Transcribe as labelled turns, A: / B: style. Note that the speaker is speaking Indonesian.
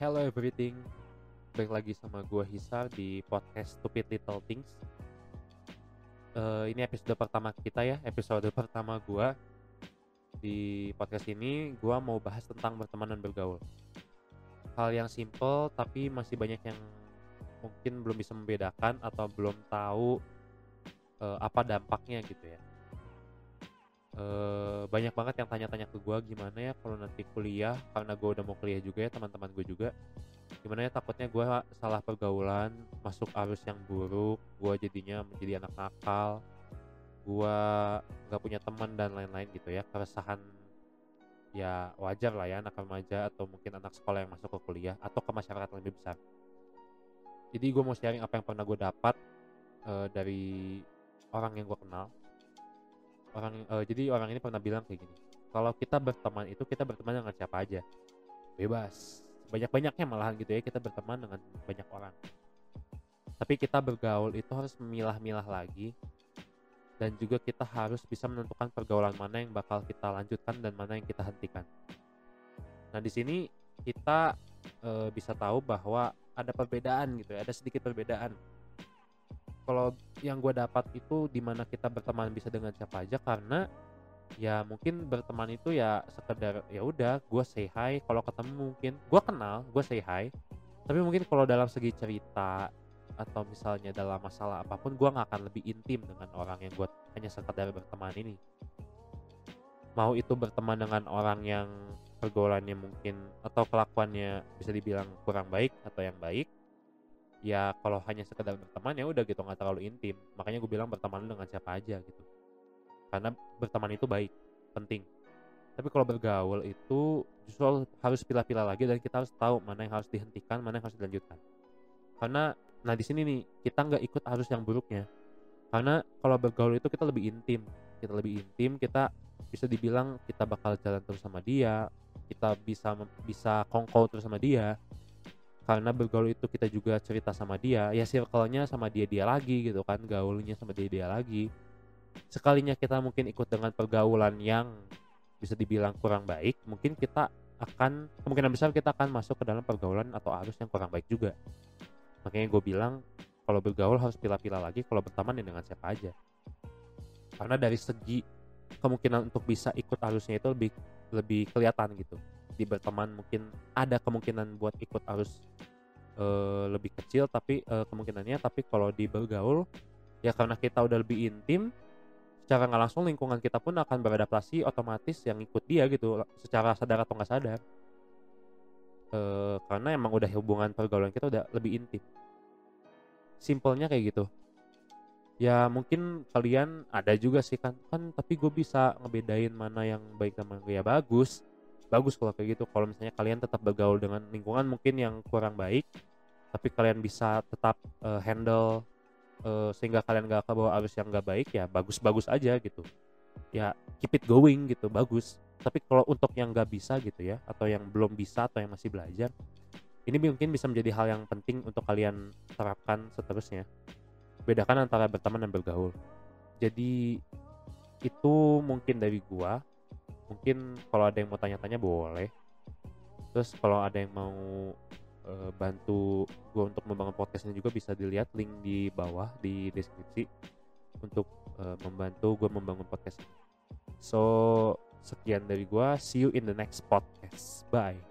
A: Hello everything. Balik lagi sama gue Hisar di podcast Stupid Little Things. Eh, Ini episode pertama kita ya Episode pertama gue Di podcast ini gue mau bahas tentang berteman dan bergaul. Hal yang simple tapi masih banyak yang mungkin belum bisa membedakan Atau belum tahu eh, apa dampaknya gitu ya eh banyak banget yang tanya-tanya ke gue gimana ya kalau nanti kuliah? Karena gue udah mau kuliah juga ya teman-teman gue juga. Gimana ya takutnya gue salah pergaulan masuk arus yang buruk gue jadinya menjadi anak nakal gue nggak punya teman dan lain-lain gitu ya. Keresahan ya wajar lah ya anak remaja atau mungkin anak sekolah yang masuk ke kuliah atau ke masyarakat lebih besar. Jadi gue mau sharing apa yang pernah gue dapat eh, dari orang yang gue kenal orang eh, jadi orang ini pernah bilang kayak gini kalau kita berteman itu kita berteman dengan siapa aja. Bebas. Banyak banyaknya malahan gitu ya kita berteman dengan banyak orang. Tapi kita bergaul itu harus memilah-milah lagi dan juga kita harus bisa menentukan pergaulan mana yang bakal kita lanjutkan dan mana yang kita hentikan. Nah di sini kita eh, bisa tahu bahwa ada perbedaan gitu ya ada sedikit perbedaan kalau yang gue dapat itu di mana kita berteman bisa dengan siapa aja karena ya mungkin berteman itu ya sekedar ya udah gue say hi kalau ketemu mungkin. Gue kenal gue say hi. Tapi mungkin kalau dalam segi cerita atau misalnya dalam masalah apa pun gue nggak akan lebih intim dengan orang yang gue hanya sekedar berteman ini. Mau itu berteman dengan orang yang pergaulannya mungkin atau kelakuannya bisa dibilang kurang baik atau yang baik ya kalau hanya sekedar berteman ya udah gitu nggak terlalu intim. Makanya gue bilang berteman dengan siapa aja gitu. Karena berteman itu baik penting. Tapi kalau bergaul itu justru harus pilah-pilah lagi dan kita harus tahu mana yang harus dihentikan mana yang harus dilanjutkan. Karena nah di sini nih kita nggak ikut arus yang buruknya. Karena kalau bergaul itu kita lebih intim. Kita lebih intim kita bisa dibilang kita bakal jalan terus sama dia kita bisa bisa kongkow terus sama dia karena bergaul itu kita juga cerita sama dia ya circle-nya sama dia dia lagi gitu kan gaulnya sama dia dia lagi. Sekalinya kita mungkin ikut dengan pergaulan yang bisa dibilang kurang baik mungkin kita akan kemungkinan besar kita akan masuk ke dalam pergaulan atau arus yang kurang baik juga. Makanya gue bilang kalau bergaul harus pilih-pilih lagi kalau berteman ya dengan siapa aja. Karena dari segi kemungkinan untuk bisa ikut arusnya itu lebih lebih kelihatan gitu. Di berteman mungkin ada kemungkinan buat ikut arus eh, lebih kecil tapi eh, kemungkinannya tapi kalau di bergaul ya karena kita udah lebih intim secara nggak langsung lingkungan kita pun akan beradaptasi otomatis yang ikut dia gitu secara sadar atau nggak sadar. Eh, karena emang udah hubungan pergaulan kita udah lebih intim. Simpelnya kayak gitu. Ya mungkin kalian ada juga sih kan kan tapi gue bisa ngebedain mana yang baik mana yang ya bagus. Bagus kalau kayak gitu kalau misalnya kalian tetap bergaul dengan lingkungan mungkin yang kurang baik tapi kalian bisa tetap eh, handle eh, sehingga kalian gak ke bawah arus yang gak baik ya bagus-bagus aja gitu. Ya keep it going gitu bagus. Tapi kalau untuk yang gak bisa gitu ya atau yang belum bisa atau yang masih belajar ini mungkin bisa menjadi hal yang penting untuk kalian terapkan seterusnya. Bedakan antara berteman dan bergaul. Jadi itu mungkin dari gua. Mungkin kalau ada yang mau tanya-tanya boleh. Terus kalau ada yang mau eh, bantu gua untuk membangun podcastnya juga bisa dilihat link di bawah di deskripsi untuk eh, membantu gua membangun podcast so sekian dari gua. See you in the next podcast. Bye